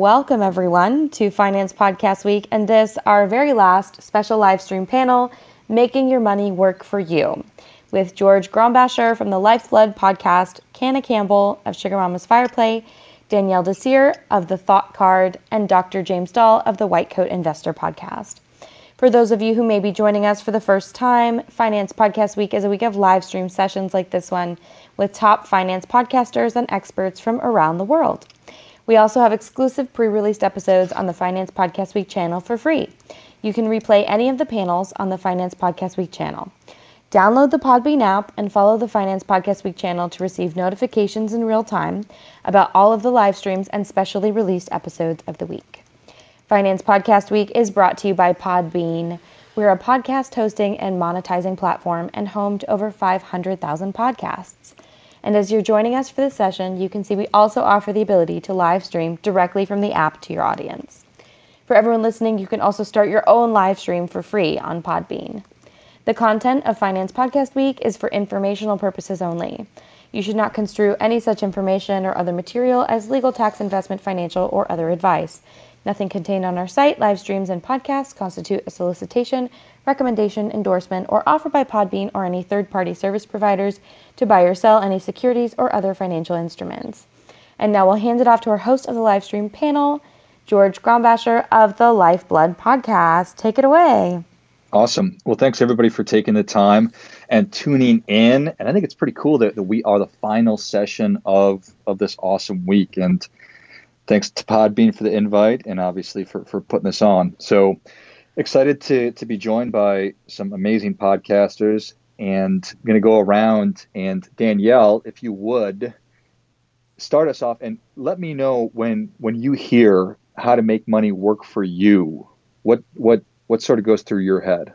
Welcome, everyone, to Finance Podcast Week and this, our very last special live stream panel, Making Your Money Work for You, with George Grombacher from the Lifeblood podcast, Canna Campbell of Sugar Mama's Fireplay, Danielle Desir of The Thought Card, and Dr. James Dahle of the White Coat Investor podcast. For those of you who may be joining us for the first time, Finance Podcast Week is a week of live stream sessions like this one with top finance podcasters and experts from around the world. We also have exclusive pre released episodes on the Finance Podcast Week channel for free. You can replay any of the panels on the Finance Podcast Week channel. Download the Podbean app and follow the Finance Podcast Week channel to receive notifications in real time about all of the live streams and specially released episodes of the week. Finance Podcast Week is brought to you by Podbean. We're a podcast hosting and monetizing platform and home to over 500,000 podcasts. And as you're joining us for this session, you can see we also offer the ability to live stream directly from the app to your audience. For everyone listening, you can also start your own live stream for free on Podbean. The content of Finance Podcast Week is for informational purposes only. You should not construe any such information or other material as legal, tax, investment, financial, or other advice. Nothing contained on our site, live streams, and podcasts constitute a solicitation, recommendation, endorsement, or offer by Podbean or any third party service providers to buy or sell any securities or other financial instruments. And now we'll hand it off to our host of the live stream panel, George Grombacher of the Lifeblood podcast. Take it away. Awesome. Well, thanks everybody for taking the time and tuning in. And I think it's pretty cool that, that we are the final session of, of this awesome week. And thanks to Podbean for the invite and obviously for, for putting this on. So excited to, to be joined by some amazing podcasters and I'm going to go around and Danielle, if you would start us off and let me know when, when you hear how to make money work for you, what, what, what sort of goes through your head?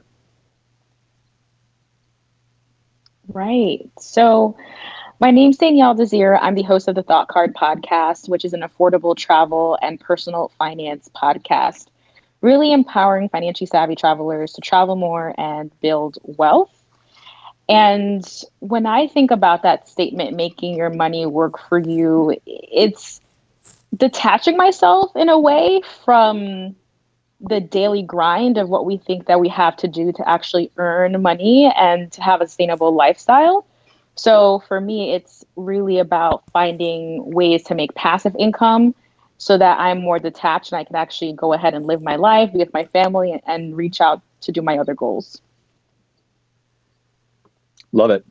Right. So my name's Danielle Desir. I'm the host of the Thought Card podcast, which is an affordable travel and personal finance podcast, really empowering financially savvy travelers to travel more and build wealth. And when I think about that statement, making your money work for you, it's detaching myself in a way from the daily grind of what we think that we have to do to actually earn money and to have a sustainable lifestyle so for me, it's really about finding ways to make passive income so that I'm more detached and I can actually go ahead and live my life, be with my family, and, and reach out to do my other goals. Love it.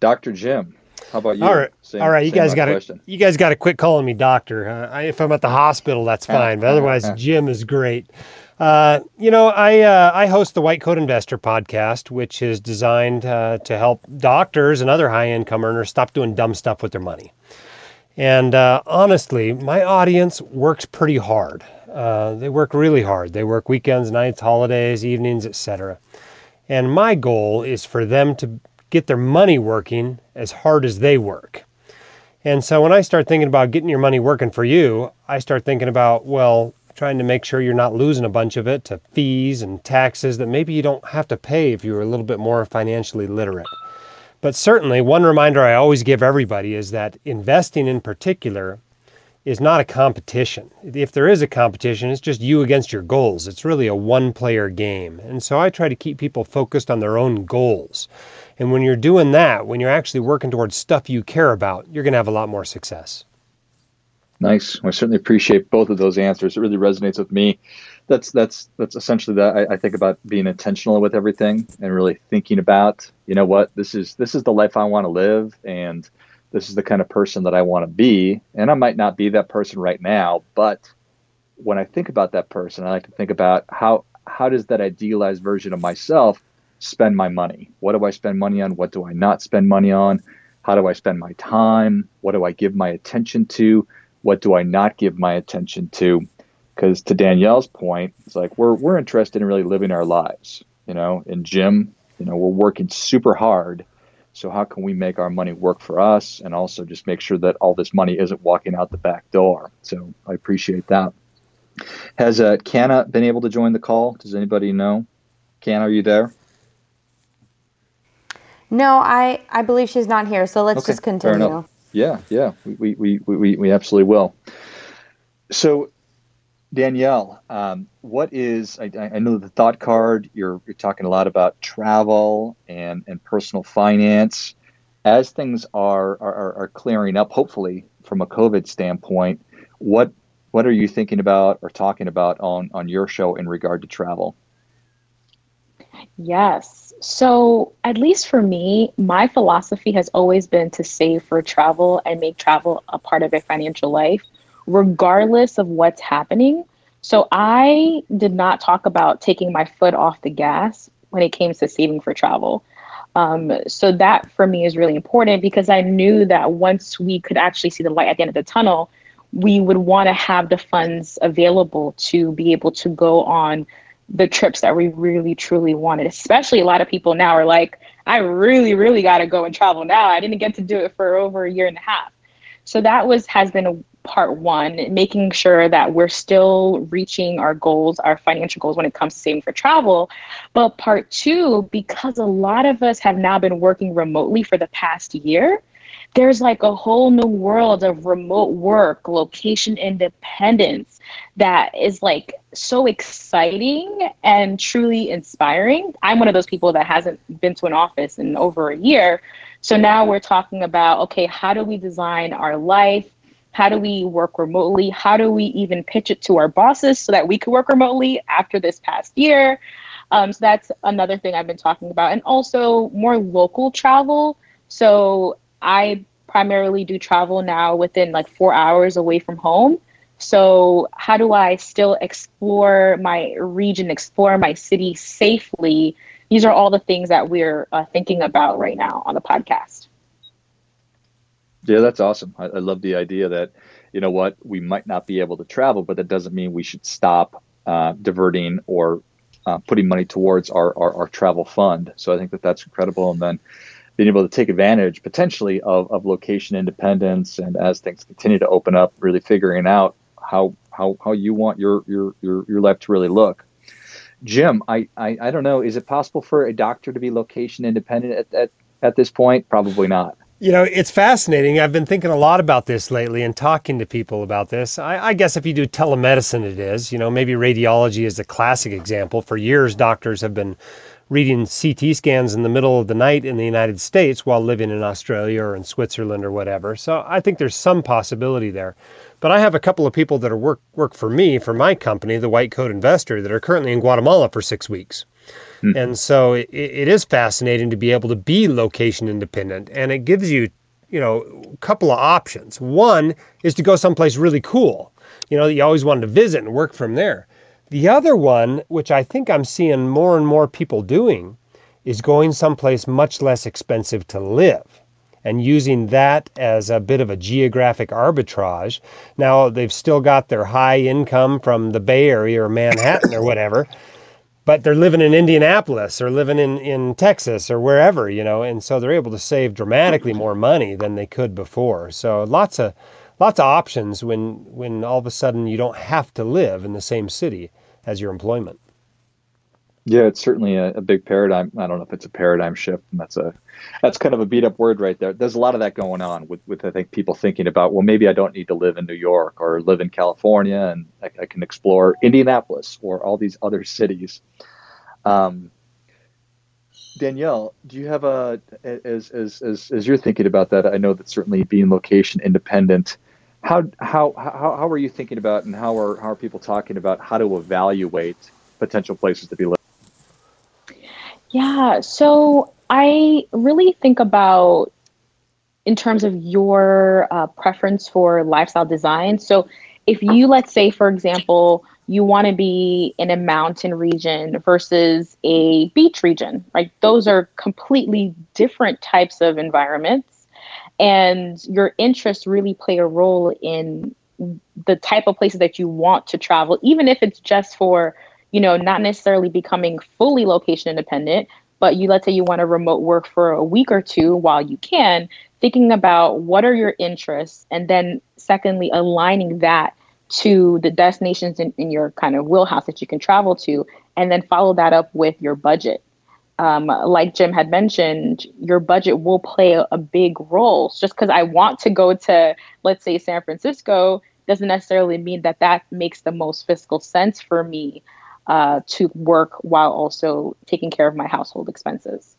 Dr. Jim, how about you? All right, same, all right. You guys got to you guys got to quit calling me doctor. Uh, I, if I'm at the hospital, that's fine. but otherwise, Jim is great. Uh, you know, I uh, I host the White Coat Investor podcast, which is designed uh, to help doctors and other high income earners stop doing dumb stuff with their money. And uh, honestly, my audience works pretty hard. Uh, they work really hard. They work weekends, nights, holidays, evenings, etc. And my goal is for them to get their money working as hard as they work. And so when I start thinking about getting your money working for you, I start thinking about, well, trying to make sure you're not losing a bunch of it to fees and taxes that maybe you don't have to pay if you're a little bit more financially literate. But certainly, one reminder I always give everybody is that investing in particular is not a competition. If there is a competition, it's just you against your goals. It's really a one player game. And so I try to keep people focused on their own goals. And when you're doing that, when you're actually working towards stuff you care about, you're going to have a lot more success. Nice. I certainly appreciate both of those answers. It really resonates with me. That's that's that's essentially that I, I, think about being intentional with everything and really thinking about, you know what, this is this is the life I want to live and this is the kind of person that I want to be. And I might not be that person right now, but when I think about that person, I like to think about how how does that idealized version of myself spend my money? What do I spend money on? What do I not spend money on? How do I spend my time? What do I give my attention to? what do I not give my attention to? Because to Danielle's point, it's like we're we're interested in really living our lives, you know. In Jim, you know, we're working super hard. So how can we make our money work for us, and also just make sure that all this money isn't walking out the back door? So I appreciate that. Has uh, Canna been able to join the call? Does anybody know? Canna, are you there? No, I I believe she's not here. So let's okay, just continue. Yeah, yeah, we, we, we, we, we absolutely will. So, Danielle, um, what is, I, I, know the thought card, you're, you're talking a lot about travel and, and personal finance. As things are, are, are clearing up, hopefully from a COVID standpoint, what, what are you thinking about or talking about on, on your show in regard to travel? Yes. So, at least for me, my philosophy has always been to save for travel and make travel a part of a financial life, regardless of what's happening. So, I did not talk about taking my foot off the gas when it came to saving for travel. Um, so, that for me is really important because I knew that once we could actually see the light at the end of the tunnel, we would want to have the funds available to be able to go on the trips that we really truly wanted. Especially a lot of people now are like, I really, really got to go and travel now. I didn't get to do it for over a year and a half. So that was has been a part one, making sure that we're still reaching our goals, our financial goals when it comes to saving for travel. But part two, because a lot of us have now been working remotely for the past year, there's like a whole new world of remote work, location independence that is like so exciting and truly inspiring. I'm one of those people that hasn't been to an office in over a year. So now we're talking about okay, how do we design our life? How do we work remotely? How do we even pitch it to our bosses so that we could work remotely after this past year? Um, so that's another thing I've been talking about. And also more local travel. So I primarily do travel now within like four hours away from home. So, how do I still explore my region, explore my city safely? These are all the things that we're uh, thinking about right now on the podcast. Yeah, that's awesome. I, I, love the idea that, you know what, we might not be able to travel, but that doesn't mean we should stop uh, diverting or uh, putting money towards our, our, our travel fund. So I think that that's incredible. And then, being able to take advantage potentially of, of location independence and as things continue to open up, really figuring out how how, how you want your, your your your life to really look. Jim, I, I, I don't know, is it possible for a doctor to be location independent at, at, at this point? Probably not. You know, it's fascinating. I've been thinking a lot about this lately and talking to people about this. I, I, guess if you do telemedicine, it is. You know, maybe radiology is a classic example. For years, doctors have been reading CT scans in the middle of the night in the United States while living in Australia or in Switzerland or whatever. So I think there's some possibility there. But I have a couple of people that are work work for me for my company, the White Coat Investor, that are currently in Guatemala for six weeks. Mm. And so it, it is fascinating to be able to be location independent, and it gives you, you know, a couple of options. One is to go someplace really cool, you know, that you always wanted to visit and work from there. The other one, which I think I'm seeing more and more people doing, is going someplace much less expensive to live and using that as a bit of a geographic arbitrage. Now, they've still got their high income from the Bay Area or Manhattan or whatever, but they're living in Indianapolis or living in, in Texas or wherever, you know, and so they're able to save dramatically more money than they could before. So lots of lots of options when when all of a sudden you don't have to live in the same city as your employment. Yeah, it's certainly a, a, big paradigm. I don't know if it's a paradigm shift, and that's a that's kind of a beat up word right there. There's a lot of that going on with, with I think people thinking about well maybe I don't need to live in New York or live in California and I, I can explore Indianapolis or all these other cities. Um, Danielle, do you have a as, as as as you're thinking about that? I know that certainly being location independent how how how how are you thinking about and how are how are people talking about how to evaluate potential places to be living? Yeah, so I really think about in terms of your uh, preference for lifestyle design. So if you let's say for example you want to be in a mountain region versus a beach region, right? Those are completely different types of environments and your interests really play a role in the type of places that you want to travel even if it's just for you know not necessarily becoming fully location independent but you let's say you want to remote work for a week or two while you can thinking about what are your interests and then secondly aligning that to the destinations in, in your kind of wheelhouse that you can travel to and then follow that up with your budget um, like Jim had mentioned, your budget will play a, a big role. Just because I want to go to, let's say, San Francisco, doesn't necessarily mean that that makes the most fiscal sense for me uh, to work while also taking care of my household expenses.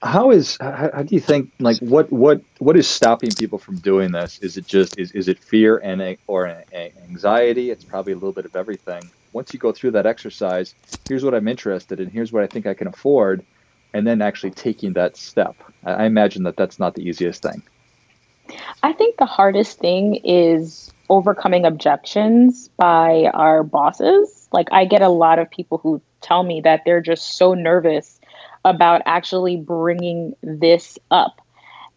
How is how, how, do you think like what what what is stopping people from doing this? Is it just is, is it fear and a, or a, a anxiety? It's probably a little bit of everything. Once you go through that exercise here's what i'm interested in here's what i think i can afford and then actually taking that step. I, I imagine that that's not the easiest thing. I think the hardest thing is overcoming objections by our bosses like i get a lot of people who tell me that they're just so nervous about actually bringing this up.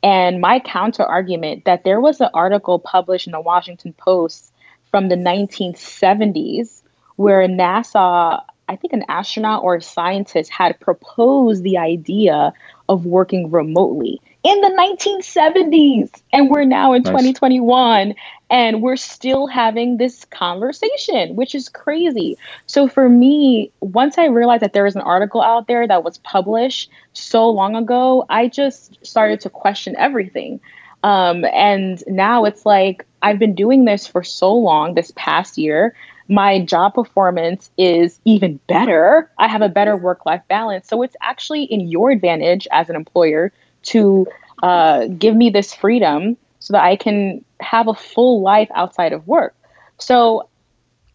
And my counter argument that there was an article published in the Washington Post from the 1970s where NASA, I think an astronaut or a scientist, had proposed the idea of working remotely in the 1970s. And we're now in nice. 2021 and we're still having this conversation, which is crazy. So for me, once I realized that there was an article out there that was published so long ago, I just started to question everything. Um, and now it's like I've been doing this for so long this past year. My job performance is even better. I have a better work life balance. So it's actually in your advantage as an employer to uh, give me this freedom so that I can have a full life outside of work. So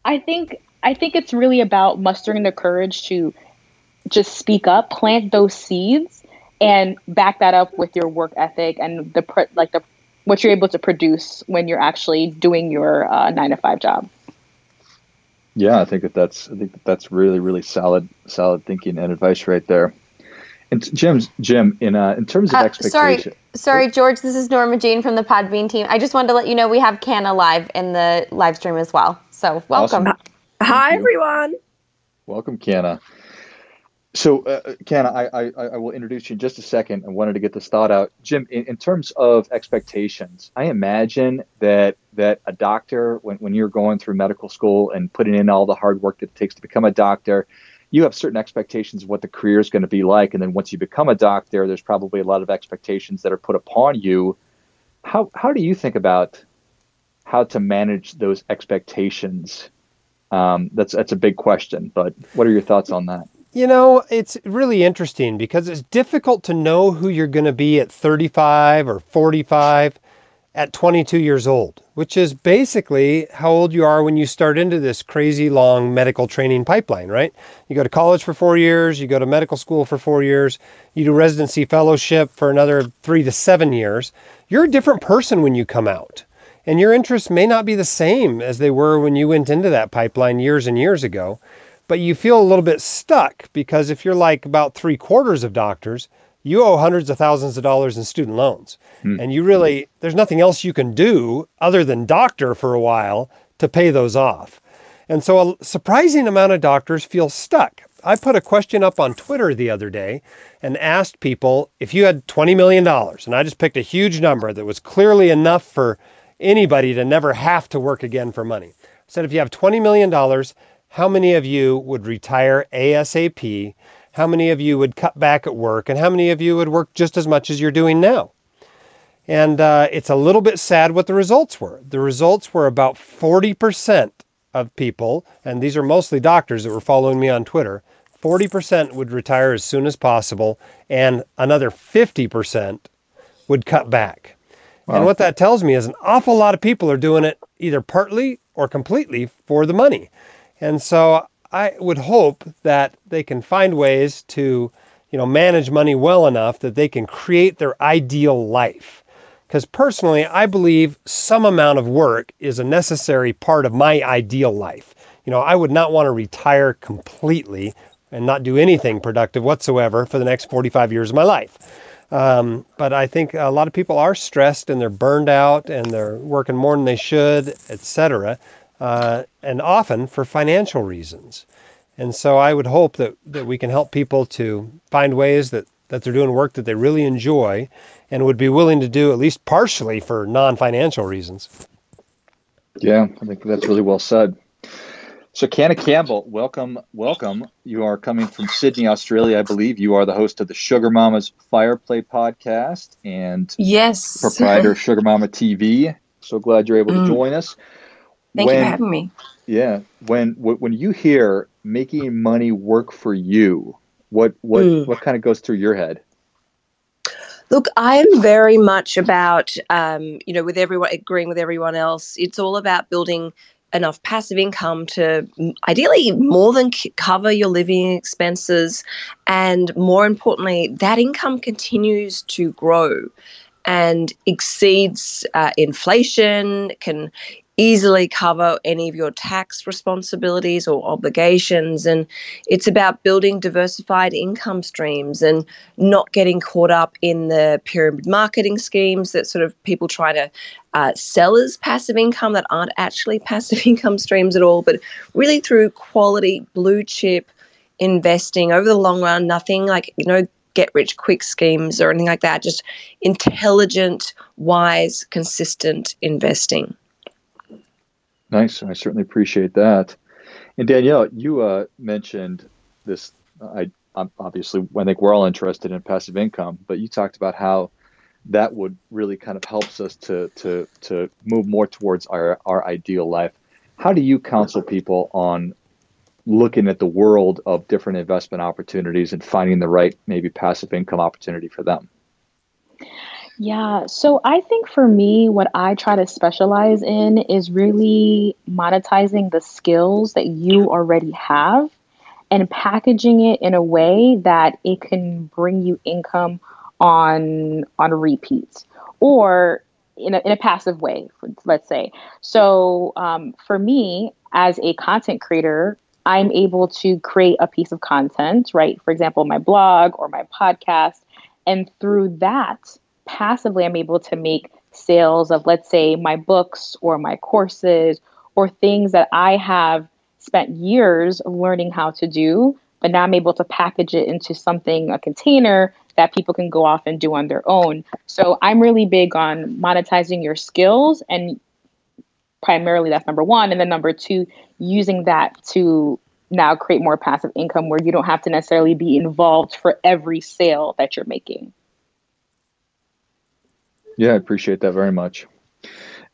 I think I think it's really about mustering the courage to just speak up, plant those seeds, and back that up with your work ethic and the like the what you're able to produce when you're actually doing your uh, nine to five job. Yeah, I think that that's I think that that's really really solid solid thinking and advice right there. And Jim's Jim, in uh, in terms of uh, expectation. Sorry, sorry, George. This is Norma Jean from the Podbean team. I just wanted to let you know we have Canna live in the live stream as well. So welcome. Awesome. Hi everyone. Welcome, Canna. So, uh, Canna, I, I, I will introduce you in just a second. I wanted to get this thought out, Jim. In, in terms of expectations, I imagine that that a doctor, when when you're going through medical school and putting in all the hard work that it takes to become a doctor, you have certain expectations of what the career is going to be like. And then once you become a doctor, there's probably a lot of expectations that are put upon you. How, how do you think about how to manage those expectations? Um, that's, that's a big question, but what are your thoughts on that? You know, it's really interesting because it's difficult to know who you're going to be at 35 or 45 at 22 years old, which is basically how old you are when you start into this crazy long medical training pipeline, right? You go to college for four years, you go to medical school for four years, you do residency fellowship for another three to seven years. You're a different person when you come out. And your interests may not be the same as they were when you went into that pipeline years and years ago. But you feel a little bit stuck because if you're like about three quarters of doctors, you owe hundreds of thousands of dollars in student loans. Hmm. And you really, there's nothing else you can do other than doctor for a while to pay those off. And so a surprising amount of doctors feel stuck. I put a question up on Twitter the other day and asked people if you had $20 million, and I just picked a huge number that was clearly enough for anybody to never have to work again for money. I said, if you have $20 million, how many of you would retire ASAP how many of you would cut back at work, and how many of you would work just as much as you're doing now. And uh, it's a little bit sad what the results were. The results were about 40% of people, and these are mostly doctors that were following me on Twitter, 40% would retire as soon as possible, and another 50% would cut back. Wow. And what that tells me is an awful lot of people are doing it either partly or completely for the money. And so I would hope that they can find ways to, you know, manage money well enough that they can create their ideal life. Because personally, I believe some amount of work is a necessary part of my ideal life. You know, I would not want to retire completely and not do anything productive whatsoever for the next 45 years of my life. Um, but I think a lot of people are stressed and they're burned out and they're working more than they should, etc uh, and often for financial reasons. And so I would hope that, that we can help people to find ways that, that they're doing work that they really enjoy and would be willing to do at least partially for non financial reasons. Yeah, I think that's really well said. So, Canna Campbell, welcome, welcome. You are coming from Sydney, Australia, I believe. You are the host of the Sugar Mamas Fire Play podcast and yes, proprietor of Sugar Mama TV. So glad you're able mm. to join us. Thank when, you for having me. Yeah, when when you hear making money work for you, what what mm. what kind of goes through your head? Look, I am very much about, um, you know, with everyone agreeing with everyone else. It's all about building enough passive income to ideally more than cover your living expenses. And more importantly, that income continues to grow and exceeds uh, inflation, can easily cover any of your tax responsibilities or obligations. And it's about building diversified income streams and not getting caught up in the pyramid marketing schemes that sort of people try to uh, sell as passive income that aren't actually passive income streams at all, but really through quality blue chip investing over the long run, nothing like, you know, get rich quick schemes or anything like that, just intelligent, wise, consistent investing. Nice. I certainly appreciate that. And Danielle, you uh, mentioned this. I obviously, I think we're all interested in passive income, but you talked about how that would really kind of helps us to to to move more towards our our ideal life. How do you counsel people on looking at the world of different investment opportunities and finding the right maybe passive income opportunity for them? Yeah, so I think for me, what I try to specialize in is really monetizing the skills that you already have and packaging it in a way that it can bring you income on on repeats or in a, in a passive way, let's say. So um, for me, as a content creator, I'm able to create a piece of content, right? For example, my blog or my podcast. And through that, passively I'm able to make sales of, let's say, my books or my courses or things that I have spent years learning how to do, but now I'm able to package it into something, a container that people can go off and do on their own. So I'm really big on monetizing your skills and primarily that's number one. And then number two, using that to now create more passive income where you don't have to necessarily be involved for every sale that you're making. Yeah, I appreciate that very much.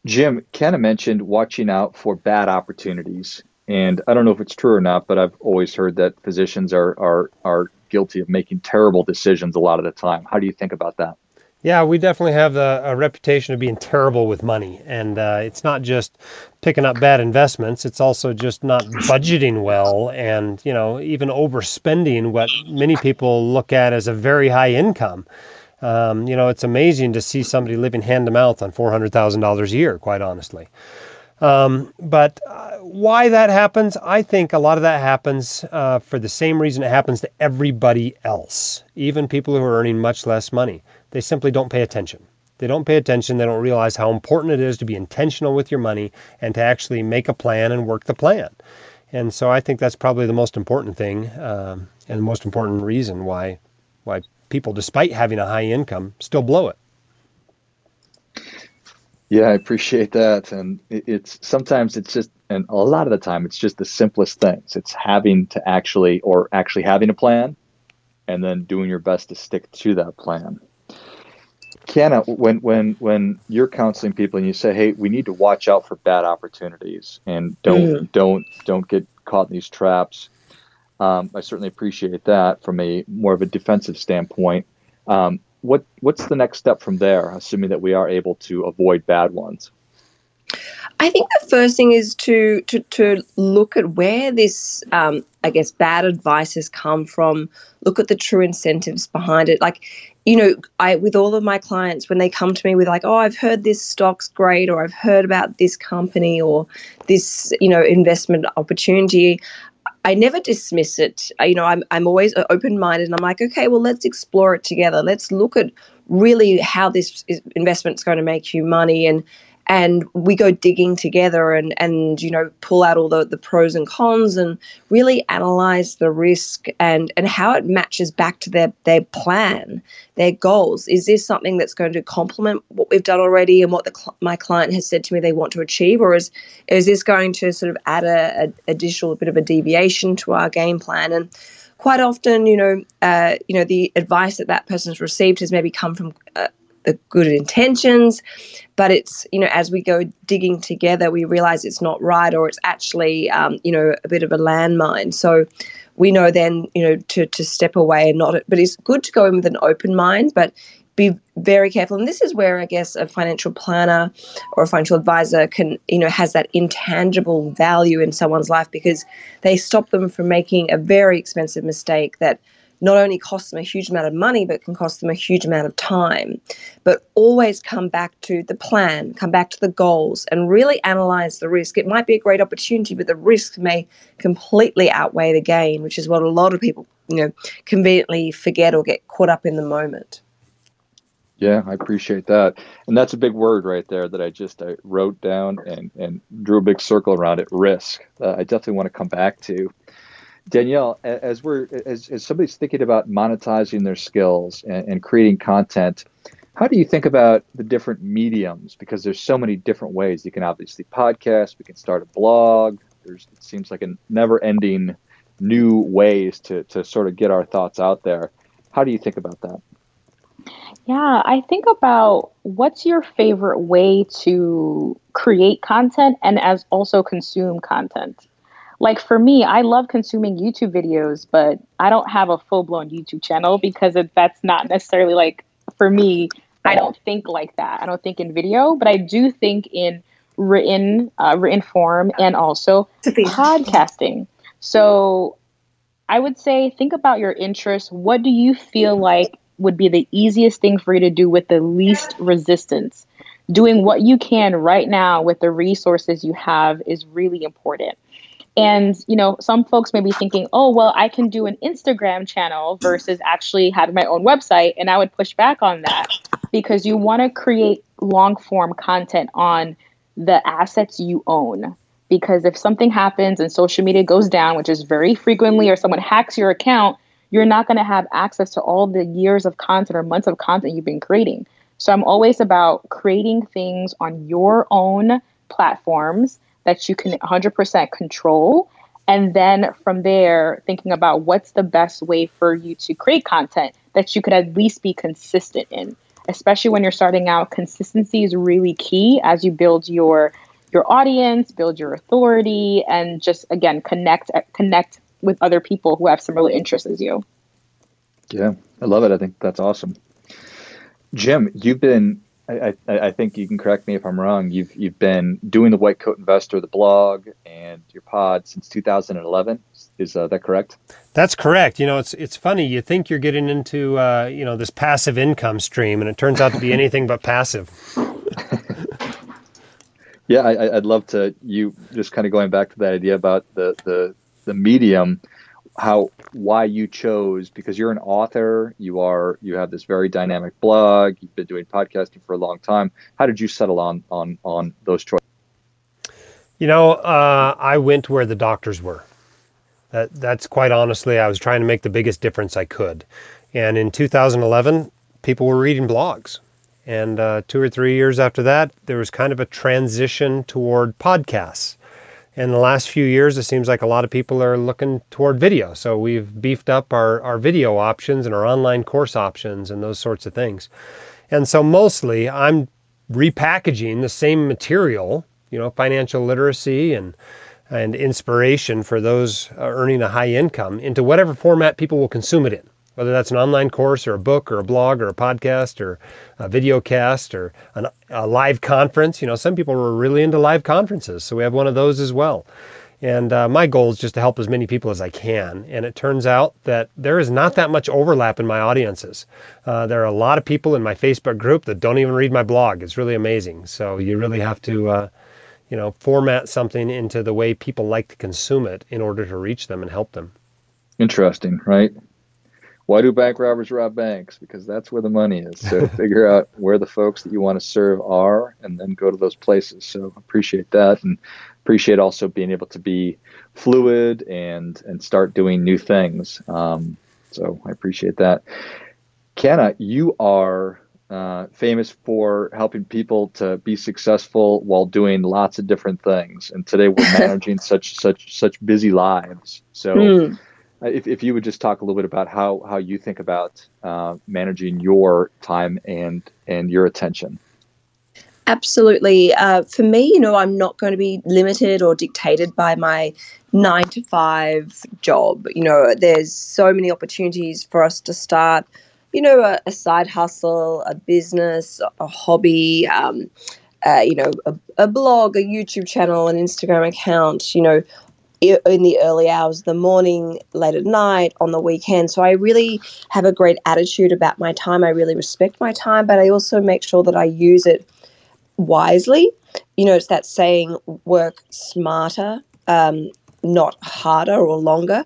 Jim, Canna mentioned watching out for bad opportunities. And I don't know if it's true or not, but I've always heard that physicians are are are guilty of making terrible decisions a lot of the time. How do you think about that? Yeah, we definitely have a, a reputation of being terrible with money, and uh, it's not just picking up bad investments; it's also just not budgeting well, and you know, even overspending what many people look at as a very high income. Um, you know, it's amazing to see somebody living hand to mouth on four hundred thousand dollars a year. Quite honestly, um, but uh, why that happens, I think a lot of that happens uh, for the same reason it happens to everybody else, even people who are earning much less money. They simply don't pay attention. They don't pay attention. They don't realize how important it is to be intentional with your money and to actually make a plan and work the plan. And so I think that's probably the most important thing um, and the most important reason why why people, despite having a high income, still blow it. Yeah, I appreciate that. And it's sometimes it's just, and a lot of the time, it's just the simplest things. It's having to actually, or actually having a plan, and then doing your best to stick to that plan. Canna, when when when you're counseling people and you say, "Hey, we need to watch out for bad opportunities and don't mm. don't don't get caught in these traps," Um, I certainly appreciate that from a more of a defensive standpoint. Um, what what's the next step from there, assuming that we are able to avoid bad ones? I think the first thing is to to, to look at where this, um, I guess, bad advice has come from. Look at the true incentives behind it. Like, you know, I with all of my clients when they come to me with like, oh, I've heard this stock's great, or I've heard about this company or this, you know, investment opportunity. I never dismiss it. You know, I'm I'm always open minded, and I'm like, okay, well, let's explore it together. Let's look at really how this investment is going to make you money, and and we go digging together and and you know pull out all the, the pros and cons and really analyze the risk and and how it matches back to their their plan their goals. Is this something that's going to complement what we've done already and what the cl- my client has said to me they want to achieve? Or is is this going to sort of add a, a additional bit of a deviation to our game plan? And quite often you know uh, you know the advice that that person's received has maybe come from uh, the good intentions, but it's you know as we go digging together, we realize it's not right or it's actually um, you know a bit of a landmine. So we know then you know to to step away and not. But it's good to go in with an open mind, but be very careful. And this is where I guess a financial planner or a financial advisor can, you know, has that intangible value in someone's life because they stop them from making a very expensive mistake that not only costs them a huge amount of money, but can cost them a huge amount of time. But always come back to the plan, come back to the goals, and really analyze the risk. It might be a great opportunity, but the risk may completely outweigh the gain, which is what a lot of people, you know, conveniently forget or get caught up in the moment. Yeah, I appreciate that. And that's a big word right there that I just I wrote down and, and drew a big circle around it risk. Uh, I definitely want to come back to. Danielle, as we're as, as somebody's thinking about monetizing their skills and, and creating content, how do you think about the different mediums? Because there's so many different ways. You can obviously podcast, we can start a blog. There's it seems like a never-ending new ways to to sort of get our thoughts out there. How do you think about that? Yeah, I think about what's your favorite way to create content and as also consume content like for me, I love consuming YouTube videos, but I don't have a full blown YouTube channel because it, that's not necessarily like for me. I don't think like that. I don't think in video, but I do think in written uh, written form and also podcasting. So I would say think about your interests. What do you feel like would be the easiest thing for you to do with the least resistance? Doing what you can right now with the resources you have is really important. And, you know, some folks may be thinking, oh, well, I can do an Instagram channel versus actually having my own website. And I would push back on that because you want to create long form content on the assets you own. Because if something happens and social media goes down, which is very frequently, or someone hacks your account, you're not going to have access to all the years of content or months of content you've been creating. So I'm always about creating things on your own platforms that you can 100% control. And then from there, thinking about what's the best way for you to create content that you could at least be consistent in. Especially when you're starting out, consistency is really key as you build your your audience, build your authority, and just again connect connect with other people who have similar interests as you. Yeah, I love it. I think that's awesome. Jim, you've been I, I, I, think you can correct me if I'm wrong. You've you've been doing the White Coat Investor, the blog, and your pod since 2011. Is uh, that correct? That's correct. You know, it's it's funny. You think you're getting into uh, you know this passive income stream, and it turns out to be anything but passive. yeah, I, I'd love to. You just kind of going back to that idea about the the the medium how why you chose because you're an author you are you have this very dynamic blog you've been doing podcasting for a long time. How did you settle on on on those choices? You know uh, i went where the doctors were. That that's quite honestly i was trying to make the biggest difference i could. And in 2011 people were reading blogs. And uh, two or three years after that there was kind of a transition toward podcasts in the last few years, it seems like a lot of people are looking toward video. So we've beefed up our, our video options and our online course options and those sorts of things. And so mostly I'm repackaging the same material, you know, financial literacy and and inspiration for those uh, earning a high income into whatever format people will consume it in whether that's an online course or a book or a blog or a podcast or a video cast or an, a live conference. You know, some people are really into live conferences, so we have one of those as well. And uh, my goal is just to help as many people as I can. And it turns out that there is not that much overlap in my audiences. Uh, there are a lot of people in my Facebook group that don't even read my blog. It's really amazing. So you really have to, uh, you know, format something into the way people like to consume it in order to reach them and help them. Interesting, right? Why do bank robbers rob banks? Because that's where the money is. So figure out where the folks that you want to serve are, and then go to those places. So appreciate that, and appreciate also being able to be fluid and and start doing new things. Um, so I appreciate that. Canna, you are uh, famous for helping people to be successful while doing lots of different things. And today we're managing such such such busy lives. So. Mm if, if you would just talk a little bit about how how you think about uh, managing your time and and your attention. Absolutely. Uh, for me, you know, I'm not going to be limited or dictated by my nine to five job. You know, there's so many opportunities for us to start, you know, a, a side hustle, a business, a hobby, um, uh, you know, a, a blog, a YouTube channel, an Instagram account, you know, in the early hours of the morning, late at night, on the weekend. So I really have a great attitude about my time. I really respect my time, but I also make sure that I use it wisely. You know, it's that saying work smarter, um, not harder or longer.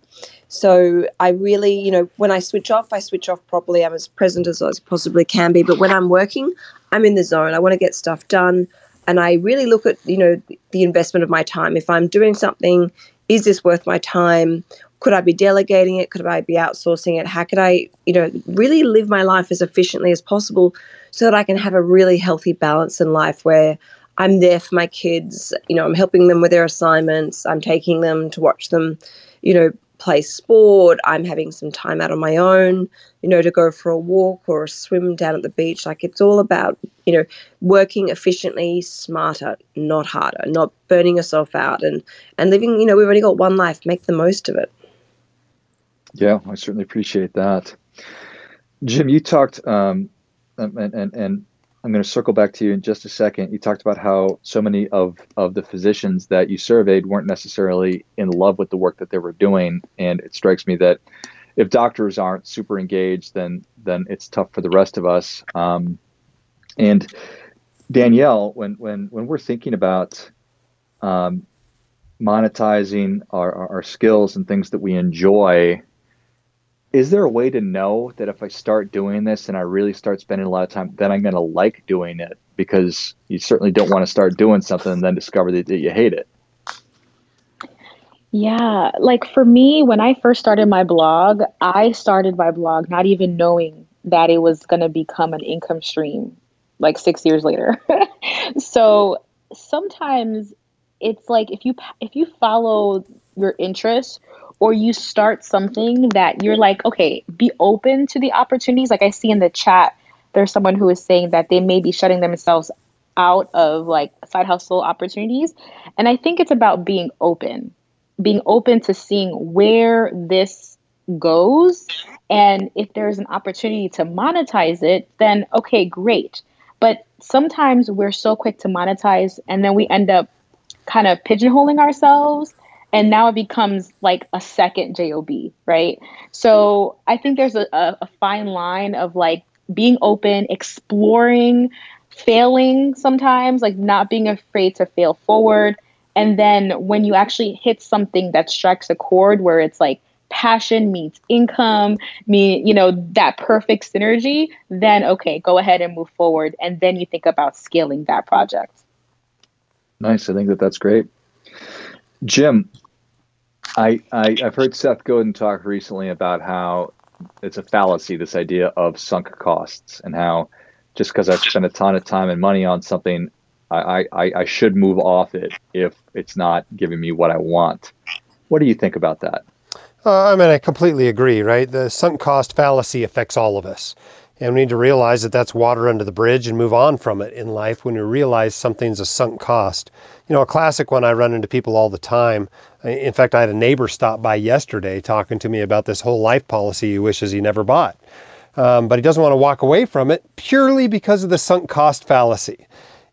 So I really, you know, when I switch off, I switch off properly. I'm as present as I possibly can be. But when I'm working, I'm in the zone. I want to get stuff done. And I really look at, you know, the investment of my time. If I'm doing something, is this worth my time? Could I be delegating it? Could I be outsourcing it? How could I, you know, really live my life as efficiently as possible so that I can have a really healthy balance in life where I'm there for my kids. You know, I'm helping them with their assignments. I'm taking them to watch them, you know, play sport. I'm having some time out on my own, you know, to go for a walk or a swim down at the beach. Like it's all about, you know, working efficiently, smarter, not harder, not burning yourself out and and living, you know, we've only got one life, make the most of it. Yeah, I certainly appreciate that. Jim, you talked um, and, and, and I'm going to circle back to you in just a second. You talked about how so many of, of the physicians that you surveyed weren't necessarily in love with the work that they were doing. And it strikes me that if doctors aren't super engaged, then then it's tough for the rest of us. Um, and Danielle, when when when we're thinking about um, monetizing our, our, our skills and things that we enjoy, is there a way to know that if I start doing this and I really start spending a lot of time, then I'm going to like doing it? Because you certainly don't want to start doing something and then discover that, that you hate it. Yeah, like for me, when I first started my blog, I started my blog not even knowing that it was going to become an income stream like six years later. so sometimes it's like if you if you follow your interests or you start something that you're like, okay, be open to the opportunities. Like I see in the chat, there's someone who is saying that they may be shutting themselves out of like side hustle opportunities. And I think it's about being open, being open to seeing where this goes. And if there's an opportunity to monetize it, then okay, great. But sometimes we're so quick to monetize and then we end up kind of pigeonholing ourselves and mm-hmm. now it becomes like a second job right? So mm-hmm. i think there's a, a, fine line of like being open exploring failing sometimes like not being afraid to fail forward. And then when you actually hit something that strikes a chord where it's like passion meets income me you know that perfect synergy then okay go ahead and move forward. And then you think about scaling that project. Nice. I think that that's great jim I, I have heard Seth Godin talk recently about how it's a fallacy this idea of sunk costs and how just because I've spent a ton of time and money on something, I, I, I should move off it if it's not giving me what I want. What do you think about that? Uh, I mean, I completely agree, right? The sunk cost fallacy affects all of us. And we need to realize that that's water under the bridge and move on from it in life when you realize something's a sunk cost. You know, a classic one I run into people all the time. In fact, I had a neighbor stop by yesterday talking to me about this whole life policy he wishes he never bought. Um, but he doesn't want to walk away from it purely because of the sunk cost fallacy.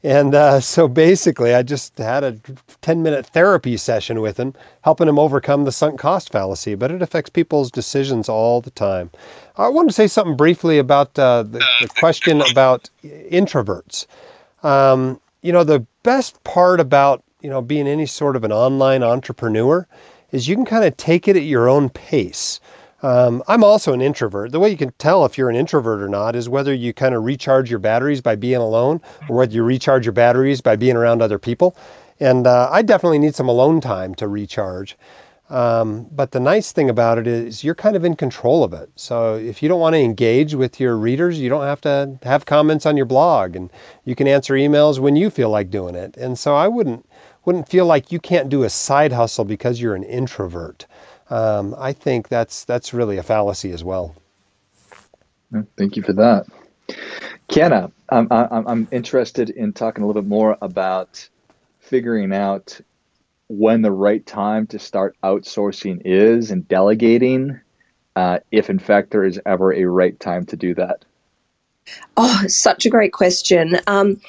And uh, so basically, I just had a 10 minute therapy session with him, helping him overcome the sunk cost fallacy. But it affects people's decisions all the time. I want to say something briefly about uh, the, the, question about introverts. Um, you know, the best part about you know being any sort of an online entrepreneur is you can kind of take it at your own pace. Um, I'm also an introvert. The way you can tell if you're an introvert or not is whether you kind of recharge your batteries by being alone or whether you recharge your batteries by being around other people. And uh, I definitely need some alone time to recharge. Um, but the nice thing about it is you're kind of in control of it. So if you don't want to engage with your readers, you don't have to have comments on your blog and you can answer emails when you feel like doing it. And so I wouldn't wouldn't feel like you can't do a side hustle because you're an introvert. Um, I think that's that's really a fallacy as well. Thank you for that. Canna, I'm, I'm, I'm interested in talking a little bit more about figuring out when the right time to start outsourcing is and delegating, uh, if in fact there is ever a right time to do that. Oh, such a great question. Um,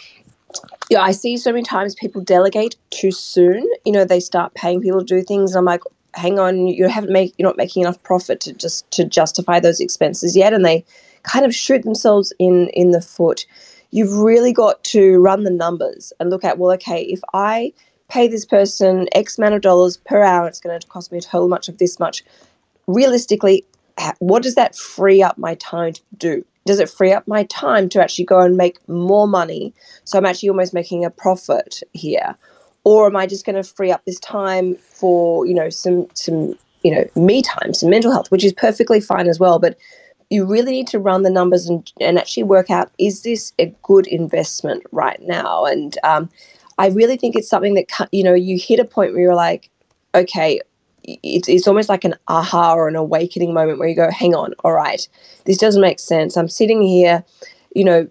yeah, I see so many times people delegate too soon. You know, they start paying people to do things, and I'm like, hang on, you haven't make you're not making enough profit to just to justify those expenses yet, and they kind of shoot themselves in in the foot. You've really got to run the numbers and look at well, okay, if I pay this person X amount of dollars per hour, it's going to cost me a total much of this much. Realistically, what does that free up my time to do? Does it free up my time to actually go and make more money? So I'm actually almost making a profit here. Or am I just going to free up this time for, you know, some some, you know, me time, some mental health, which is perfectly fine as well. But you really need to run the numbers and, and actually work out is this a good investment right now? And um, I really think it's something that, you know, you hit a point where you're like, okay, it's, it's almost like an aha or an awakening moment where you go, hang on, all right, this doesn't make sense. I'm sitting here, you know,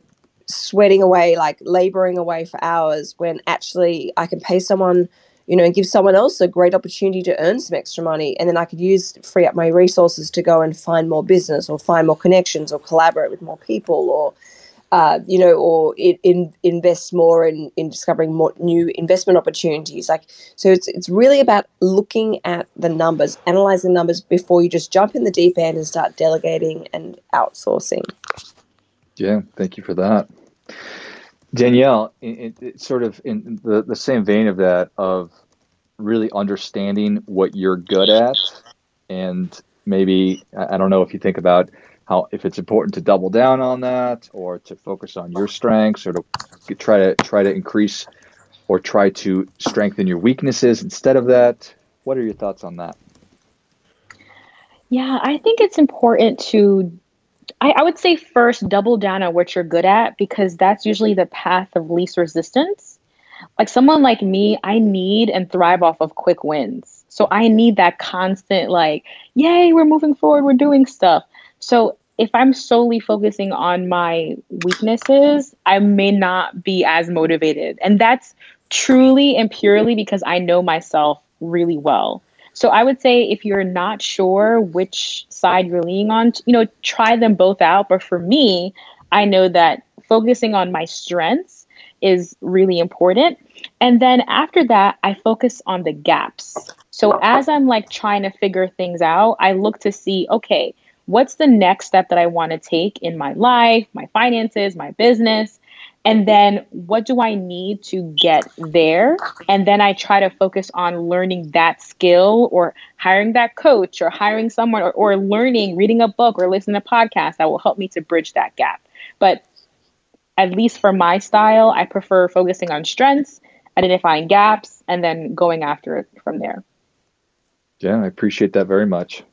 sweating away, like laboring away for hours when actually I can pay someone you know, and give someone else a great opportunity to earn some extra money. And then I could use, free up my resources to go and find more business or find more connections or collaborate with more people or, uh, you know, or in, in, invest more in, in discovering more new investment opportunities. Like, so it's, it's really about looking at the numbers, analyzing the numbers before you just jump in the deep end and start delegating and outsourcing. Yeah, thank you for that. Danielle, it, it, sort of in the, the same vein of that, of really understanding what you're good at, and maybe I don't know if you think about how if it's important to double down on that, or to focus on your strengths, or to try to try to increase or try to strengthen your weaknesses instead of that. What are your thoughts on that? Yeah, I think it's important to I, I would say first double down on what you're good at because that's usually the path of least resistance. Like someone like me, I need and thrive off of quick wins. So I need that constant, like, yay, we're moving forward, we're doing stuff. So if I'm solely focusing on my weaknesses, I may not be as motivated. And that's truly and purely because I know myself really well. So I would say if you're not sure which side you're leaning on, you know, try them both out. But for me, I know that focusing on my strengths is really important. And then after that, I focus on the gaps. So as I'm like trying to figure things out, I look to see, okay, what's the next step that I want to take in my life, my finances, my business? And then what do I need to get there? And then I try to focus on learning that skill or hiring that coach or hiring someone or, or learning, reading a book or listening to a podcast that will help me to bridge that gap. But at least for my style, I prefer focusing on strengths, identifying gaps, and then going after it from there. Yeah, I appreciate that very much.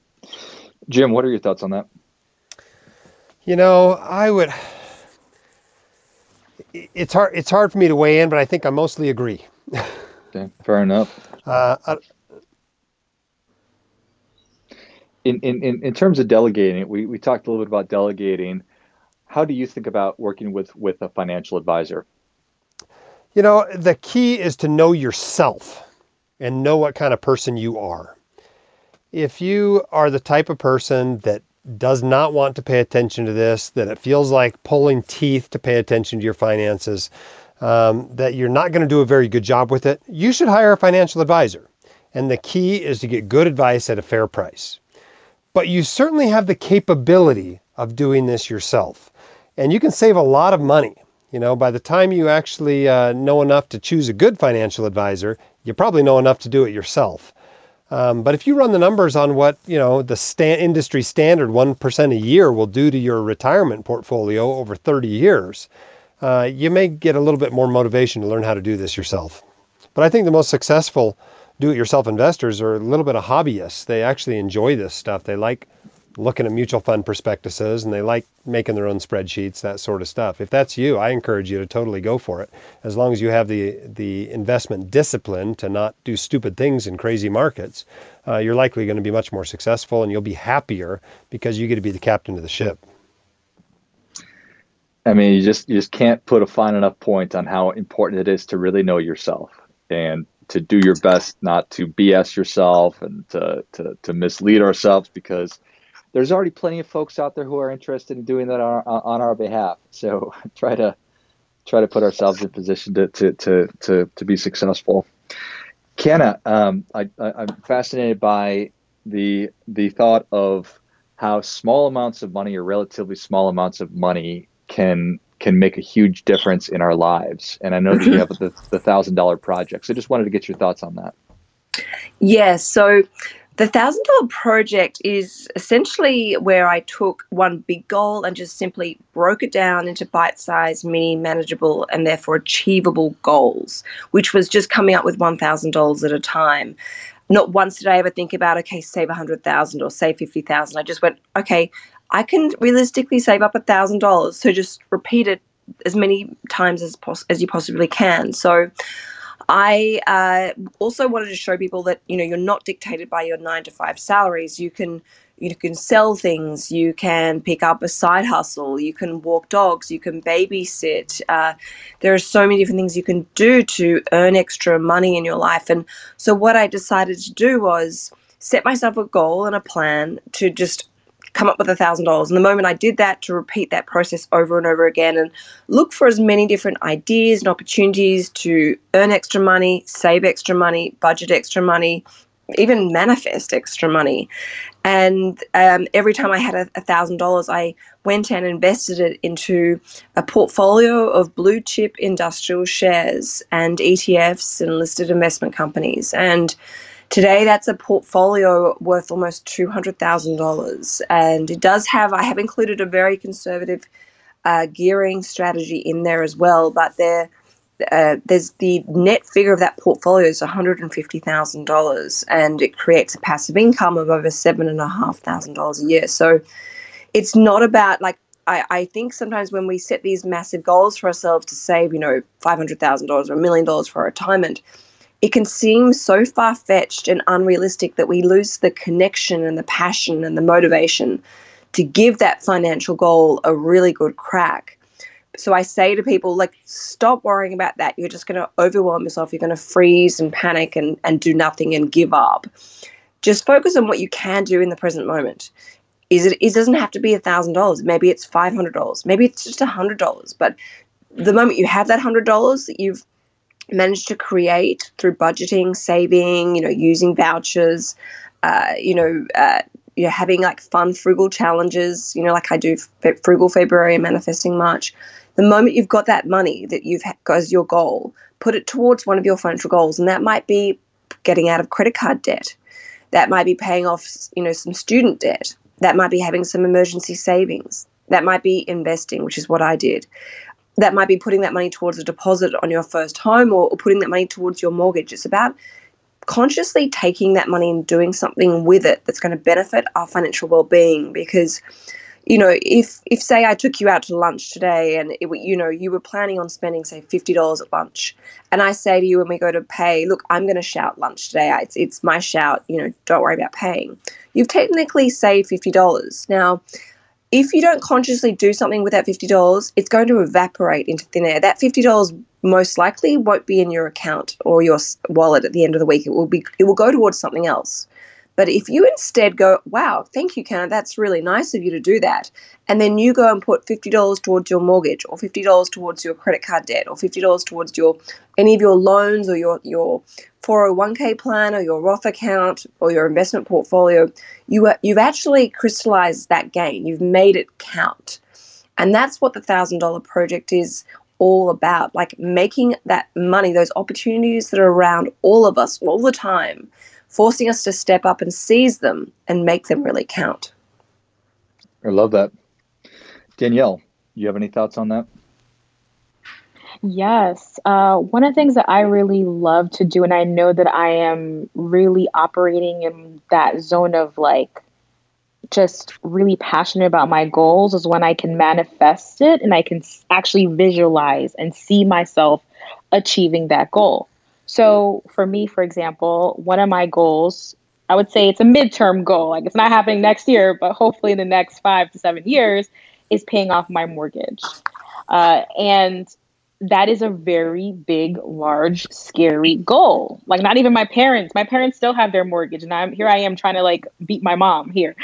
Jim, what are your thoughts on that? You know, I would it's hard. It's hard for me to weigh in, but I think I mostly agree. okay, fair enough. Uh, I, in, in, in terms of delegating, we, we talked a little bit about delegating. How do you think about working with, with a financial advisor? You know, the key is to know yourself and know what kind of person you are. If you are the type of person that does not want to pay attention to this, that it feels like pulling teeth to pay attention to your finances, um, that you're not going to do a very good job with it, you should hire a financial advisor. And the key is to get good advice at a fair price. But you certainly have the capability of doing this yourself. And you can save a lot of money. You know, by the time you actually uh, know enough to choose a good financial advisor, you probably know enough to do it yourself. Um, but if you run the numbers on what you know the industry standard one percent a year will do to your retirement portfolio over 30 years, uh, you may get a little bit more motivation to learn how to do this yourself. But I think the most successful do-it-yourself investors are a little bit of hobbyists. They actually enjoy this stuff. They like looking at mutual fund prospectuses and they like making their own spreadsheets, that sort of stuff. If that's you, I encourage you to totally go for it. As long as you have the the investment discipline to not do stupid things in crazy markets, uh, you're likely going to be much more successful and you'll be happier because you get to be the captain of the ship. I mean, you just you just can't put a fine enough point on how important it is to really know yourself and to do your best not to BS yourself and to to, to mislead ourselves because there's already plenty of folks out there who are interested in doing that on, on our behalf. So try to try to put ourselves in position to to to to, to be successful. Canna, um, I, I, am fascinated by the the thought of how small amounts of money or relatively small amounts of money can can make a huge difference in our lives. And I know that you have the, the thousand dollar project. So I just wanted to get your thoughts on that. Yeah. So the thousand dollar project is essentially where I took one big goal and just simply broke it down into bite sized, mini, manageable, and therefore achievable goals, which was just coming up with $1,000 at a time. Not once did I ever think about, okay, save 100,000 or save 50,000. I just went, okay, I can realistically save up $1,000. So just repeat it as many times as, pos- as you possibly can. So I uh, also wanted to show people that you know you're not dictated by your nine to five salaries. You can you can sell things. You can pick up a side hustle. You can walk dogs. You can babysit. Uh, there are so many different things you can do to earn extra money in your life. And so what I decided to do was set myself a goal and a plan to just come up with a thousand dollars. And the moment I did that, to repeat that process over and over again and look for as many different ideas and opportunities to earn extra money, save extra money, budget extra money, even manifest extra money. And um, every time I had a thousand dollars, I went and invested it into a portfolio of blue chip industrial shares and ETFs and listed investment companies. And Today, that's a portfolio worth almost $200,000. And it does have, I have included a very conservative uh, gearing strategy in there as well, but there, uh, there's the net figure of that portfolio is $150,000 and it creates a passive income of over $7,500 a year. So it's not about like, I, I think sometimes when we set these massive goals for ourselves to save, you know, $500,000 or a million dollars for retirement, it can seem so far fetched and unrealistic that we lose the connection and the passion and the motivation to give that financial goal a really good crack. So I say to people, like, stop worrying about that. You're just going to overwhelm yourself. You're going to freeze and panic and, and do nothing and give up. Just focus on what you can do in the present moment. Is it? It doesn't have to be a thousand dollars. Maybe it's five hundred dollars. Maybe it's just a hundred dollars. But the moment you have that hundred dollars, that you've managed to create through budgeting, saving, you know, using vouchers, uh, you know, uh, you know, having like fun frugal challenges, you know, like I do frugal February and manifesting March. The moment you've got that money that you've got as your goal, put it towards one of your financial goals, and that might be getting out of credit card debt. That might be paying off, you know, some student debt. That might be having some emergency savings. That might be investing, which is what I did that might be putting that money towards a deposit on your first home or, or putting that money towards your mortgage. It's about consciously taking that money and doing something with it that's going to benefit our financial well-being. Because you know if if say i took you out to lunch today and it, you know you were planning on spending say $50 at lunch and i say to you when we go to pay look i'm going to shout lunch today. It's, it's my shout you know don't worry about paying. You've technically saved $50 now if you don't consciously do something with that $50, it's going to evaporate into thin air. That $50 most likely won't be in your account or your wallet at the end of the week. It will be it will go towards something else. But if you instead go, wow, thank you, Canna, that's really nice of you to do that. And then you go and put $50 towards your mortgage or $50 towards your credit card debt or $50 towards your any of your loans or your, your 401k plan or your Roth account or your investment portfolio, you, you've actually crystallized that gain. You've made it count. And that's what the $1,000 project is all about like making that money, those opportunities that are around all of us all the time, forcing us to step up and seize them and make them really count. I love that. Danielle, you have any thoughts on that? Yes. Uh, one of the things that I really love to do, and I know that I am really operating in that zone of like just really passionate about my goals is when I can manifest it and I can actually visualize and see myself achieving that goal. So, for me, for example, one of my goals, I would say it's a midterm goal, like it's not happening next year, but hopefully in the next five to seven years, is paying off my mortgage. Uh, and that is a very big, large, scary goal. Like not even my parents. My parents still have their mortgage, and I'm here. I am trying to like beat my mom here,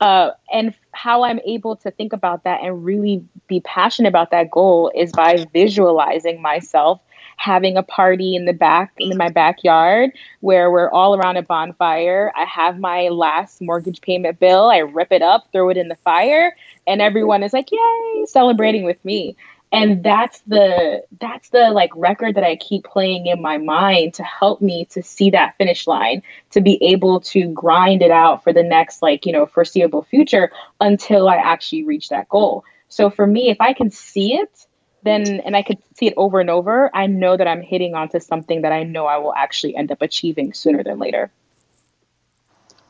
uh, and how I'm able to think about that and really be passionate about that goal is by visualizing myself having a party in the back in my backyard where we're all around a bonfire. I have my last mortgage payment bill. I rip it up, throw it in the fire, and everyone is like, "Yay!" celebrating with me and that's the that's the like record that i keep playing in my mind to help me to see that finish line to be able to grind it out for the next like you know foreseeable future until i actually reach that goal so for me if i can see it then and i could see it over and over i know that i'm hitting onto something that i know i will actually end up achieving sooner than later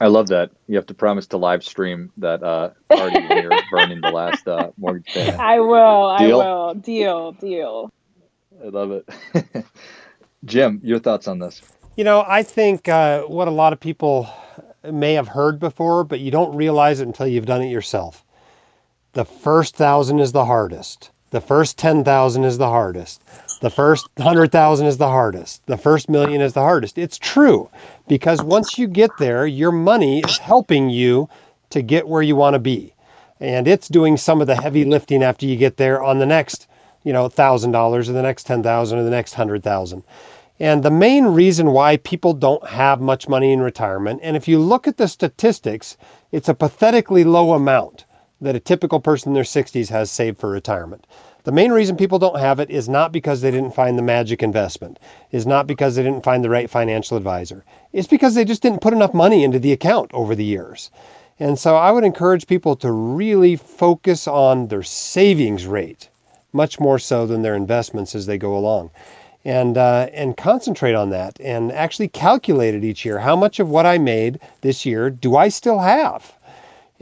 I love that. You have to promise to live stream that uh, party when you're burning the last uh, mortgage payment. I will. Deal? I will. Deal. Deal. I love it. Jim, your thoughts on this? You know, I think uh, what a lot of people may have heard before, but you don't realize it until you've done it yourself. The first thousand is the hardest. The first 10,000 is the hardest. The first 100,000 is the hardest. The first million is the hardest. It's true because once you get there, your money is helping you to get where you want to be. And it's doing some of the heavy lifting after you get there on the next, you know, $1,000 or the next 10,000 or the next 100,000. And the main reason why people don't have much money in retirement, and if you look at the statistics, it's a pathetically low amount that a typical person in their 60s has saved for retirement. The main reason people don't have it is not because they didn't find the magic investment, is not because they didn't find the right financial advisor. It's because they just didn't put enough money into the account over the years. And so I would encourage people to really focus on their savings rate, much more so than their investments as they go along. And, uh, and concentrate on that and actually calculate it each year. How much of what I made this year do I still have?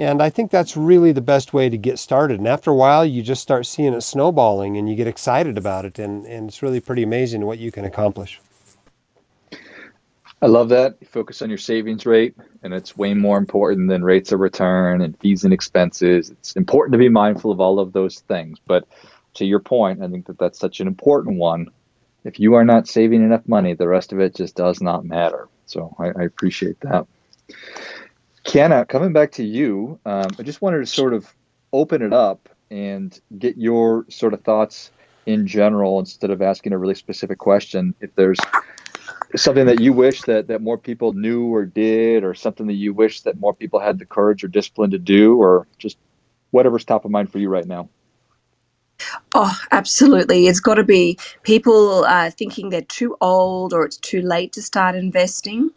And I think that's really the best way to get started. And after a while, you just start seeing it snowballing and you get excited about it. And, and it's really pretty amazing what you can accomplish. I love that. You focus on your savings rate, and it's way more important than rates of return and fees and expenses. It's important to be mindful of all of those things. But to your point, I think that that's such an important one. If you are not saving enough money, the rest of it just does not matter. So I, I appreciate that. Canna, coming back to you, um, I just wanted to sort of open it up and get your sort of thoughts in general instead of asking a really specific question. If there's something that you wish that, that more people knew or did, or something that you wish that more people had the courage or discipline to do, or just whatever's top of mind for you right now. Oh, absolutely. It's got to be people uh, thinking they're too old or it's too late to start investing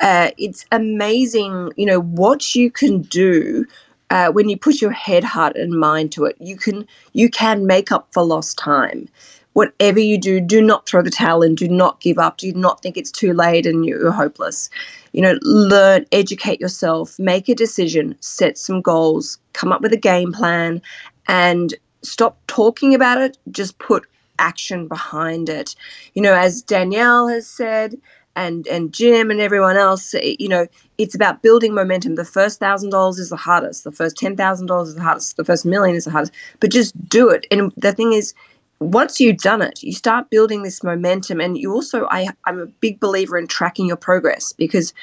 uh, it's amazing, you know, what you can do uh, when you put your head, heart, and mind to it. You can you can make up for lost time. Whatever you do, do not throw the towel in. Do not give up. Do not think it's too late and you're hopeless. You know, learn, educate yourself, make a decision, set some goals, come up with a game plan, and stop talking about it. Just put action behind it. You know, as Danielle has said, and and Jim and everyone else, eh, you know, it's about building momentum. The first thousand dollars is the hardest. The first ten thousand dollars is the hardest. The first million is the hardest. But just do it. And the thing is, once you've done it, you start building this momentum. And you also, I, I'm a big believer in tracking your progress because,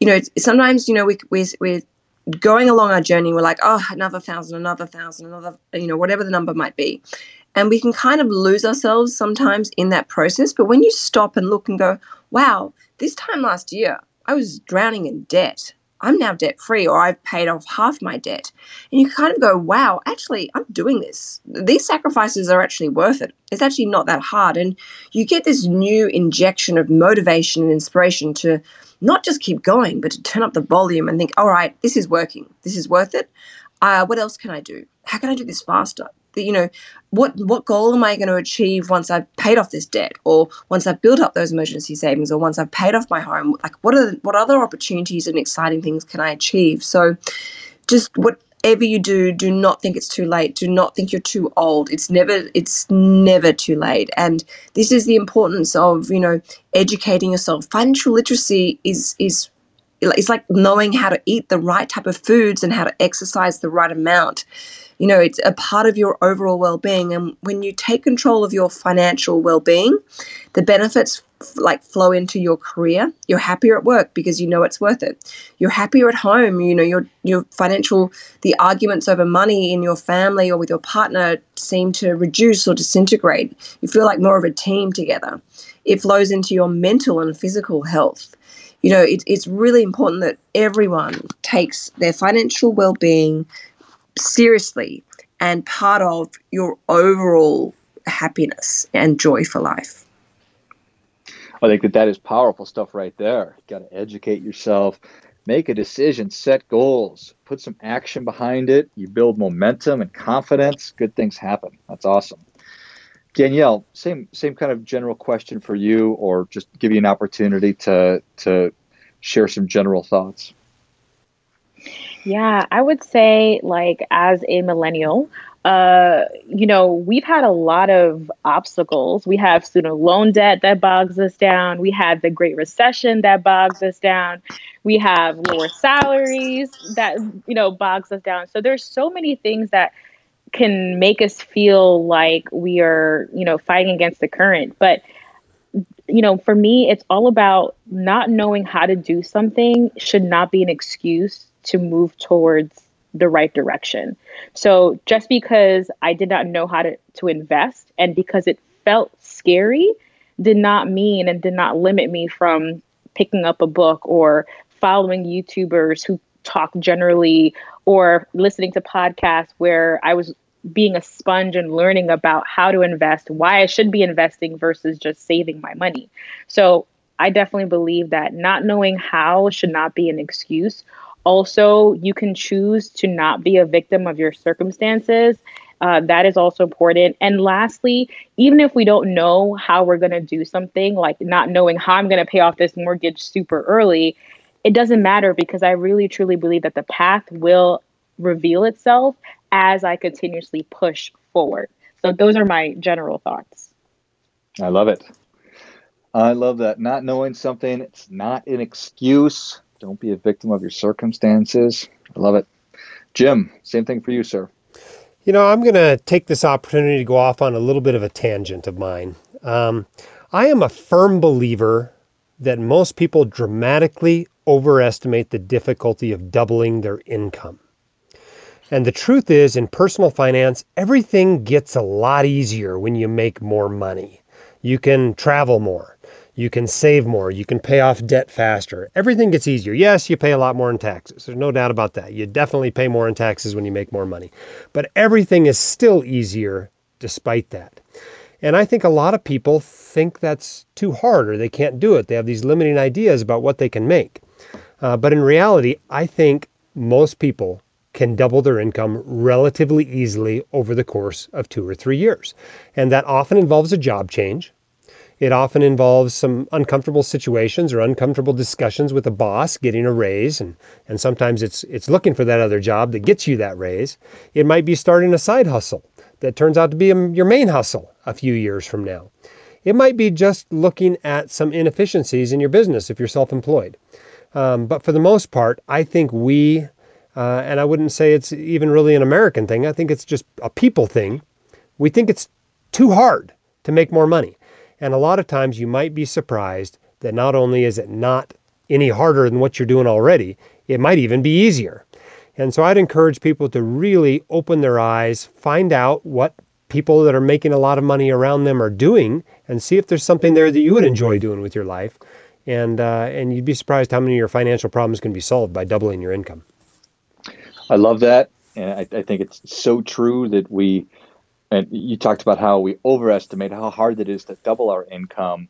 you know, sometimes you know we we we're going along our journey. We're like, oh, another thousand, another thousand, another, you know, whatever the number might be. And we can kind of lose ourselves sometimes in that process. But when you stop and look and go, wow, this time last year, I was drowning in debt. I'm now debt free, or I've paid off half my debt. And you kind of go, wow, actually, I'm doing this. These sacrifices are actually worth it. It's actually not that hard. And you get this new injection of motivation and inspiration to not just keep going, but to turn up the volume and think, all right, this is working. This is worth it. Uh, what else can I do? How can I do this faster? You know, what what goal am I going to achieve once I've paid off this debt, or once I've built up those emergency savings, or once I've paid off my home? Like, what are what other opportunities and exciting things can I achieve? So, just whatever you do, do not think it's too late. Do not think you're too old. It's never it's never too late. And this is the importance of you know educating yourself. Financial literacy is is it's like knowing how to eat the right type of foods and how to exercise the right amount. You know it's a part of your overall well-being and when you take control of your financial well-being the benefits like flow into your career. You're happier at work because you know it's worth it. You're happier at home. You know your your financial the arguments over money in your family or with your partner seem to reduce or disintegrate. You feel like more of a team together. It flows into your mental and physical health you know it, it's really important that everyone takes their financial well-being seriously and part of your overall happiness and joy for life. I think that that is powerful stuff right there. You got to educate yourself, make a decision, set goals, put some action behind it. You build momentum and confidence. Good things happen. That's awesome. Danielle, same same kind of general question for you, or just give you an opportunity to to share some general thoughts. Yeah, I would say, like, as a millennial, uh, you know, we've had a lot of obstacles. We have student loan debt that bogs us down. We had the Great Recession that bogs us down. We have lower salaries that, you know, bogs us down. So there's so many things that can make us feel like we are, you know, fighting against the current. But, you know, for me, it's all about not knowing how to do something should not be an excuse to move towards the right direction. So just because I did not know how to, to invest and because it felt scary did not mean and did not limit me from picking up a book or following YouTubers who talk generally or listening to podcasts where I was being a sponge and learning about how to invest, why I should be investing versus just saving my money. So I definitely believe that not knowing how should not be an excuse also, you can choose to not be a victim of your circumstances. Uh, that is also important. And lastly, even if we don't know how we're going to do something, like not knowing how I'm going to pay off this mortgage super early, it doesn't matter because I really truly believe that the path will reveal itself as I continuously push forward. So, those are my general thoughts. I love it. I love that. Not knowing something, it's not an excuse. Don't be a victim of your circumstances. I love it. Jim, same thing for you, sir. You know, I'm going to take this opportunity to go off on a little bit of a tangent of mine. Um, I am a firm believer that most people dramatically overestimate the difficulty of doubling their income. And the truth is, in personal finance, everything gets a lot easier when you make more money. You can travel more. You can save more. You can pay off debt faster. Everything gets easier. Yes, you pay a lot more in taxes. There's no doubt about that. You definitely pay more in taxes when you make more money. But everything is still easier despite that. And I think a lot of people think that's too hard or they can't do it. They have these limiting ideas about what they can make. Uh, but in reality, I think most people can double their income relatively easily over the course of two or three years. And that often involves a job change. It often involves some uncomfortable situations or uncomfortable discussions with a boss getting a raise and, and sometimes it's it's looking for that other job that gets you that raise. It might be starting a side hustle that turns out to be a, your main hustle a few years from now. It might be just looking at some inefficiencies in your business if you're self-employed. Um, but for the most part, I think we, uh, and I wouldn't say it's even really an American thing. I think it's just a people thing. We think it's too hard to make more money. And a lot of times you might be surprised that not only is it not any harder than what you're doing already, it might even be easier. And so I'd encourage people to really open their eyes, find out what people that are making a lot of money around them are doing, and see if there's something there that you would enjoy doing with your life. And uh, and you'd be surprised how many of your financial problems can be solved by doubling your income. I love that, and I, I think it's so true that we and you talked about how we overestimate how hard it is to double our income.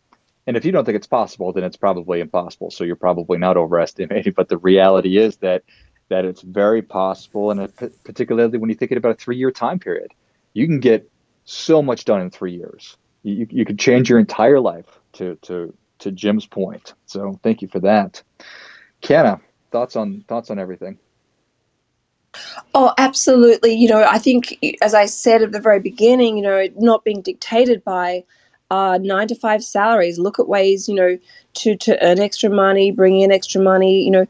And if you don't think it's possible, then it's probably impossible. So you're probably not overestimating. But the reality is that that it's very possible, and particularly when you're thinking about a three-year time period, you can get so much done in three years. You, you could change your entire life. To to to Jim's point. So thank you for that, Canna, Thoughts on thoughts on everything? Oh, absolutely. You know, I think, as I said at the very beginning, you know, not being dictated by uh, nine to five salaries. Look at ways, you know, to to earn extra money, bring in extra money. You know,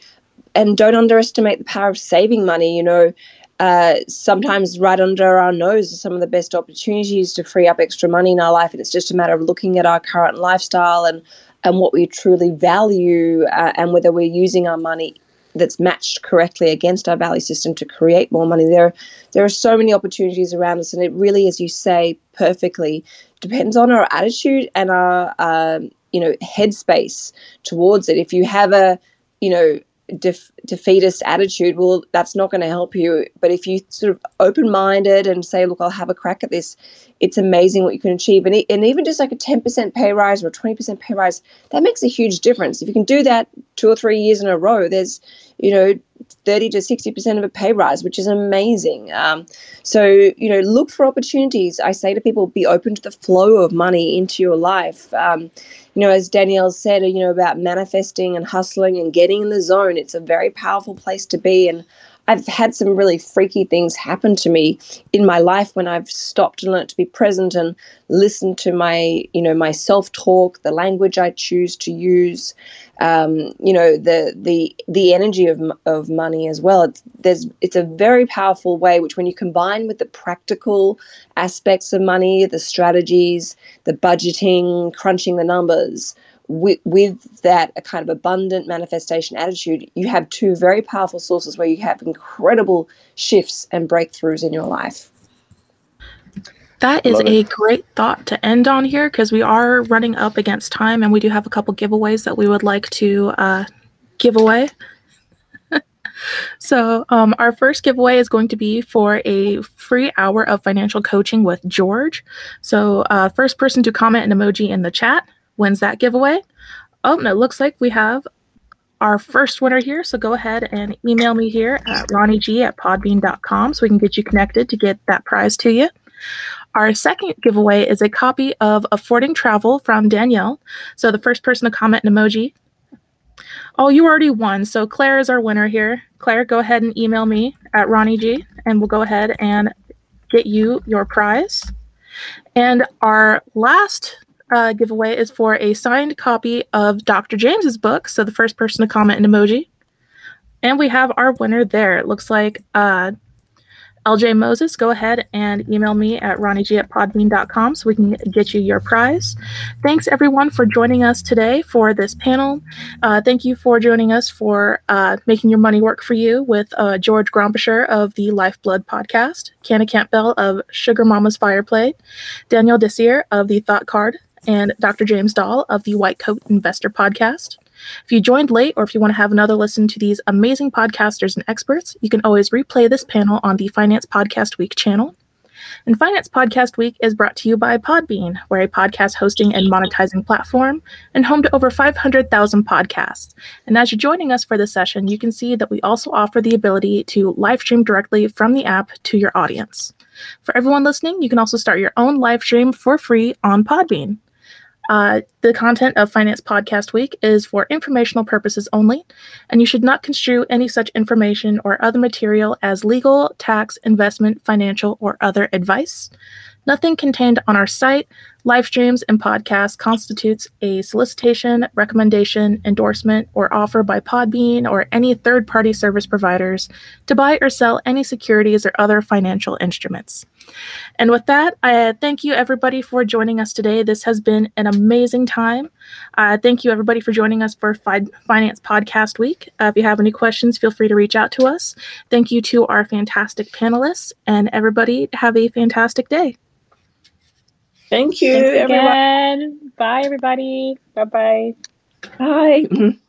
and don't underestimate the power of saving money. You know, uh, sometimes right under our nose are some of the best opportunities to free up extra money in our life, and it's just a matter of looking at our current lifestyle and and what we truly value, uh, and whether we're using our money that's matched correctly against our value system to create more money. There, there are so many opportunities around us, and it really, as you say perfectly, depends on our attitude and our um, you know headspace towards it. If you have a you know def- defeatist attitude, well, that's not going to help you. But if you sort of open minded and say, look, I'll have a crack at this, it's amazing what you can achieve. And, and even just like a 10% pay rise or a 20% pay rise, that makes a huge difference. If you can do that two or three years in a row, there's, you know, 30 to 60% of a pay rise, which is amazing. Um, so, you know, look for opportunities. I say to people, be open to the flow of money into your life. Um, you know, as Danielle said, you know, about manifesting and hustling and getting in the zone, it's a very powerful place to be. And I've had some really freaky things happen to me in my life when I've stopped and learned to be present and listened to my, you know, my self-talk, the language I choose to use, um, you know, the the the energy of of money as well. It's there's it's a very powerful way which when you combine with the practical aspects of money, the strategies, the budgeting, crunching the numbers, with, with that a kind of abundant manifestation attitude, you have two very powerful sources where you have incredible shifts and breakthroughs in your life. That is a great thought to end on here because we are running up against time and we do have a couple giveaways that we would like to uh, give away. so, um, our first giveaway is going to be for a free hour of financial coaching with George. So, uh, first person to comment an emoji in the chat wins that giveaway. Oh, and it looks like we have our first winner here. So go ahead and email me here at ronnieg at podbean.com so we can get you connected to get that prize to you. Our second giveaway is a copy of Affording Travel from Danielle. So the first person to comment an emoji. Oh, you already won. So Claire is our winner here. Claire, go ahead and email me at ronnieg and we'll go ahead and get you your prize. And our last uh, giveaway is for a signed copy of Dr. James's book. So the first person to comment an emoji. And we have our winner there. It looks like uh, LJ Moses, go ahead and email me at ronnieg at podbean.com so we can get you your prize. Thanks everyone for joining us today for this panel. Uh, thank you for joining us for uh, Making Your Money Work for You with uh, George Grombacher of the Lifeblood podcast, Canna Campbell of Sugar Mama's Fireplate, Danielle Desir of the Thought Card, and Dr. James Dahle of the White Coat Investor podcast. If you joined late or if you want to have another listen to these amazing podcasters and experts, you can always replay this panel on the Finance Podcast Week channel. And Finance Podcast Week is brought to you by Podbean, where a podcast hosting and monetizing platform and home to over 500,000 podcasts. And as you're joining us for this session, you can see that we also offer the ability to live stream directly from the app to your audience. For everyone listening, you can also start your own live stream for free on Podbean. Uh, the content of Finance Podcast Week is for informational purposes only, and you should not construe any such information or other material as legal, tax, investment, financial, or other advice. Nothing contained on our site, live streams, and podcasts constitutes a solicitation, recommendation, endorsement, or offer by Podbean or any third party service providers to buy or sell any securities or other financial instruments. And with that, I thank you everybody for joining us today. This has been an amazing time. Uh, thank you everybody for joining us for Fi- Finance Podcast Week. Uh, if you have any questions, feel free to reach out to us. Thank you to our fantastic panelists, and everybody have a fantastic day. Thank you, Thanks everyone. Again. Bye, everybody. Bye-bye. Bye.